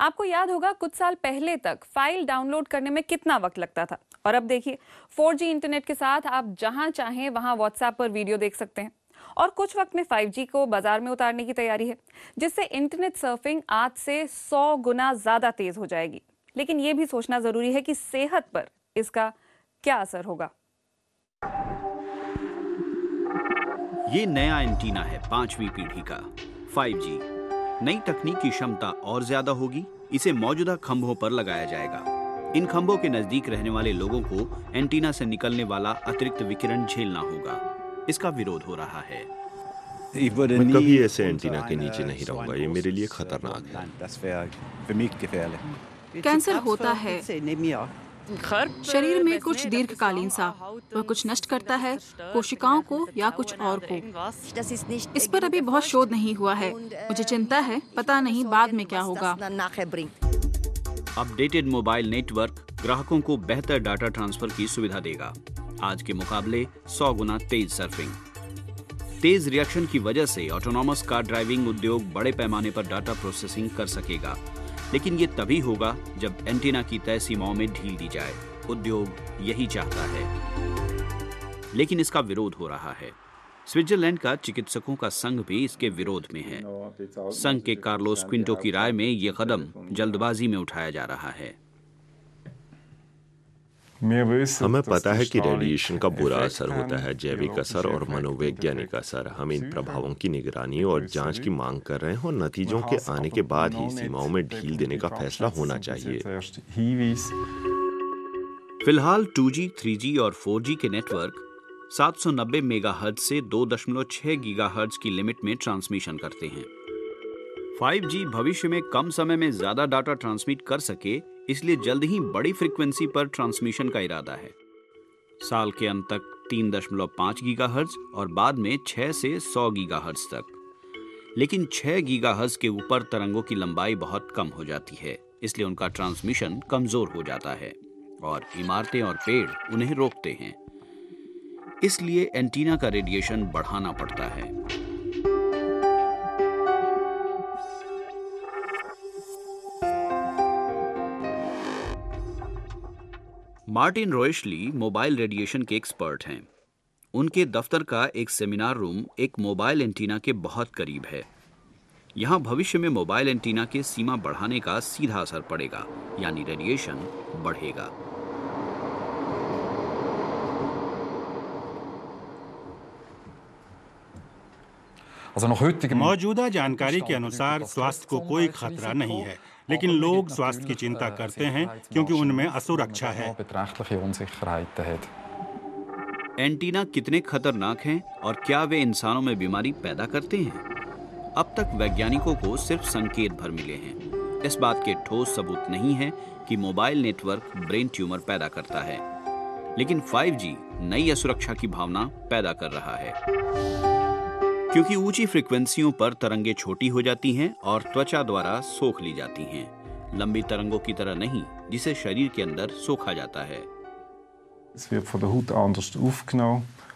आपको याद होगा कुछ साल पहले तक फ़ाइल डाउनलोड करने में कितना वक्त लगता था। और अब देखिए 4G इंटरनेट के साथ आप जहाँ चाहें वहाँ व्हाट्सएप पर वीडियो देख सकते हैं। और कुछ वक्त में 5G को बाज़ार में उतारने की तैयारी है, जिससे इंटरनेट सर्फिंग आज से 100 गुना ज़्यादा तेज हो जाएगी। लेकिन ये भी सोचना ज़रूरी है कि सेहत पर इसका क्या असर होगा। ये नया एंटीना है, पांचवी पीढ़ी का 5G नई तकनीक की क्षमता और ज़्यादा होगी इसे मौजूदा खम्भों पर लगाया जाएगा। इन खम्भों के नज़दीक रहने वाले लोगों को एंटीना से निकलने वाला अतिरिक्त विकिरण झेलना होगा। इसका विरोध हो रहा है। मैं कभी ऐसे एंटीना के नीचे नहीं रहूँगा ये मेरे लिए खतरनाक है। कैंसर होता है। शरीर में कुछ दीर्घकालीन सा वह कुछ नष्ट करता है कोशिकाओं को या कुछ और को। इस पर अभी बहुत शोध नहीं हुआ है। मुझे चिंता है पता नहीं बाद में क्या होगा। अपडेटेड मोबाइल नेटवर्क ग्राहकों को बेहतर डाटा ट्रांसफ़र की सुविधा देगा। आज के मुकाबले 100 गुना तेज सर्फिंग। तेज रिएक्शन की वजह से ऑटोनॉमस कार ड्राइविंग उद्योग बड़े पैमाने पर डाटा प्रोसेसिंग कर सकेगा। लेकिन ये तभी होगा जब एंटीना की तय सीमाओं में ढील दी जाए। उद्योग यही चाहता है। लेकिन इसका विरोध हो रहा है। स्विट्जरलैंड का चिकित्सकों का संघ भी इसके विरोध में है। संघ के कार्लोस क्विंटो की राय में ये कदम जल्दबाजी में उठाया जा रहा है। हमें पता है कि रेडिएशन का बुरा असर होता है जैविक असर और मनोवैज्ञानिक असर। हम इन प्रभावों की निगरानी और जाँच की मांग कर रहे हैं और नतीजों के आने के बाद ही सीमाओं में ढील देने का फैसला होना चाहिए। फ़िलहाल 2G, 3G और 4G के नेटवर्क 790 मेगाहर्ट्ज से 2.6 गीगाहर्ट्ज की लिमिट में ट्रांसमिशन करते हैं। 5G भविष्य में कम समय में ज़्यादा डाटा ट्रांसमिट कर सके इसलिए जल्द ही बड़ी फ्रीक्वेंसी पर ट्रांसमिशन का इरादा है। साल के अंत तक 3.5 गीगाहर्ट्ज और बाद में 6 से 100 गीगाहर्ट्ज तक। लेकिन 6 गीगाहर्ट्ज के ऊपर तरंगों की लंबाई बहुत कम हो जाती है, इसलिए उनका ट्रांसमिशन कमज़ोर हो जाता है और इमारतें और पेड़ उन्हें रोकते हैं। इसलिए एंटीना का रेडिएशन बढ़ाना पड़ता है। मार्टिन रोयशली मोबाइल रेडिएशन के एक्सपर्ट हैं। उनके दफ्तर का एक सेमिनार रूम एक मोबाइल एंटीना के बहुत करीब है। यहाँ भविष्य में मोबाइल एंटीना के सीमा बढ़ाने का सीधा असर पड़ेगा, यानी रेडिएशन बढ़ेगा। मौजूदा जानकारी के अनुसार स्वास्थ्य को कोई खतरा नहीं है लेकिन लोग स्वास्थ्य की चिंता करते हैं क्योंकि उनमें असुरक्षा है। एंटीना कितने खतरनाक हैं और क्या वे इंसानों में बीमारी पैदा करते हैं? अब तक वैज्ञानिकों को सिर्फ़ संकेत भर मिले हैं। इस बात के ठोस सबूत नहीं है कि मोबाइल नेटवर्क ब्रेन ट्यूमर पैदा करता है। लेकिन 5G नई असुरक्षा की भावना पैदा कर रहा है। क्योंकि ऊँची फ्रिक्वेंसियों पर तरंगे छोटी हो जाती हैं और त्वचा द्वारा सोख ली जाती हैं। लंबी तरंगों की तरह नहीं, जिसे शरीर के अंदर सोखा जाता है।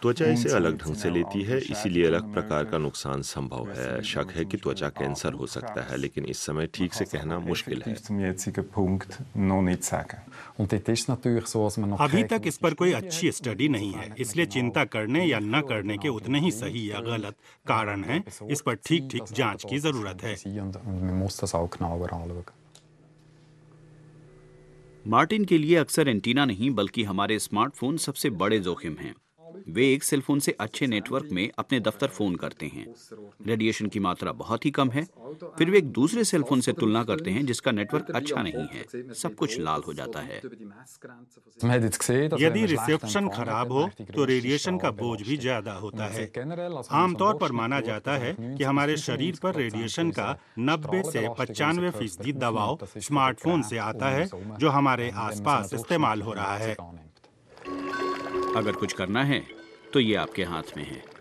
त्वचा इसे अलग ढंग से लेती है इसीलिए अलग प्रकार का नुकसान संभव है शक है कि त्वचा कैंसर हो सकता है लेकिन इस समय ठीक से कहना मुश्किल है अभी तक इस पर कोई अच्छी स्टडी नहीं है. इसलिए चिंता करने या न करने के उतने ही सही या गलत कारण हैं। इस पर ठीक ठीक जाँच की ज़रूरत है। मार्टिन के लिए अक्सर एंटीना नहीं बल्कि हमारे स्मार्टफ़ोन सबसे बड़े जोखिम हैं। वे एक सेल फ़ोन से अच्छे नेटवर्क में अपने दफ्तर फ़ोन करते हैं। रेडिएशन की मात्रा बहुत ही कम है। फिर वे एक दूसरे सेल फ़ोन से तुलना करते हैं जिसका नेटवर्क अच्छा नहीं है। सब कुछ लाल हो जाता है। यदि रिसेप्शन खराब हो तो रेडिएशन का बोझ भी ज़्यादा होता है। आमतौर पर माना जाता है कि हमारे शरीर पर रेडिएशन का 90 से पचानवे फ़ीसदी दबाव स्मार्टफ़ोन से आता है जो हमारे आसपास इस्तेमाल हो रहा है। अगर कुछ करना है तो ये आपके हाथ में है।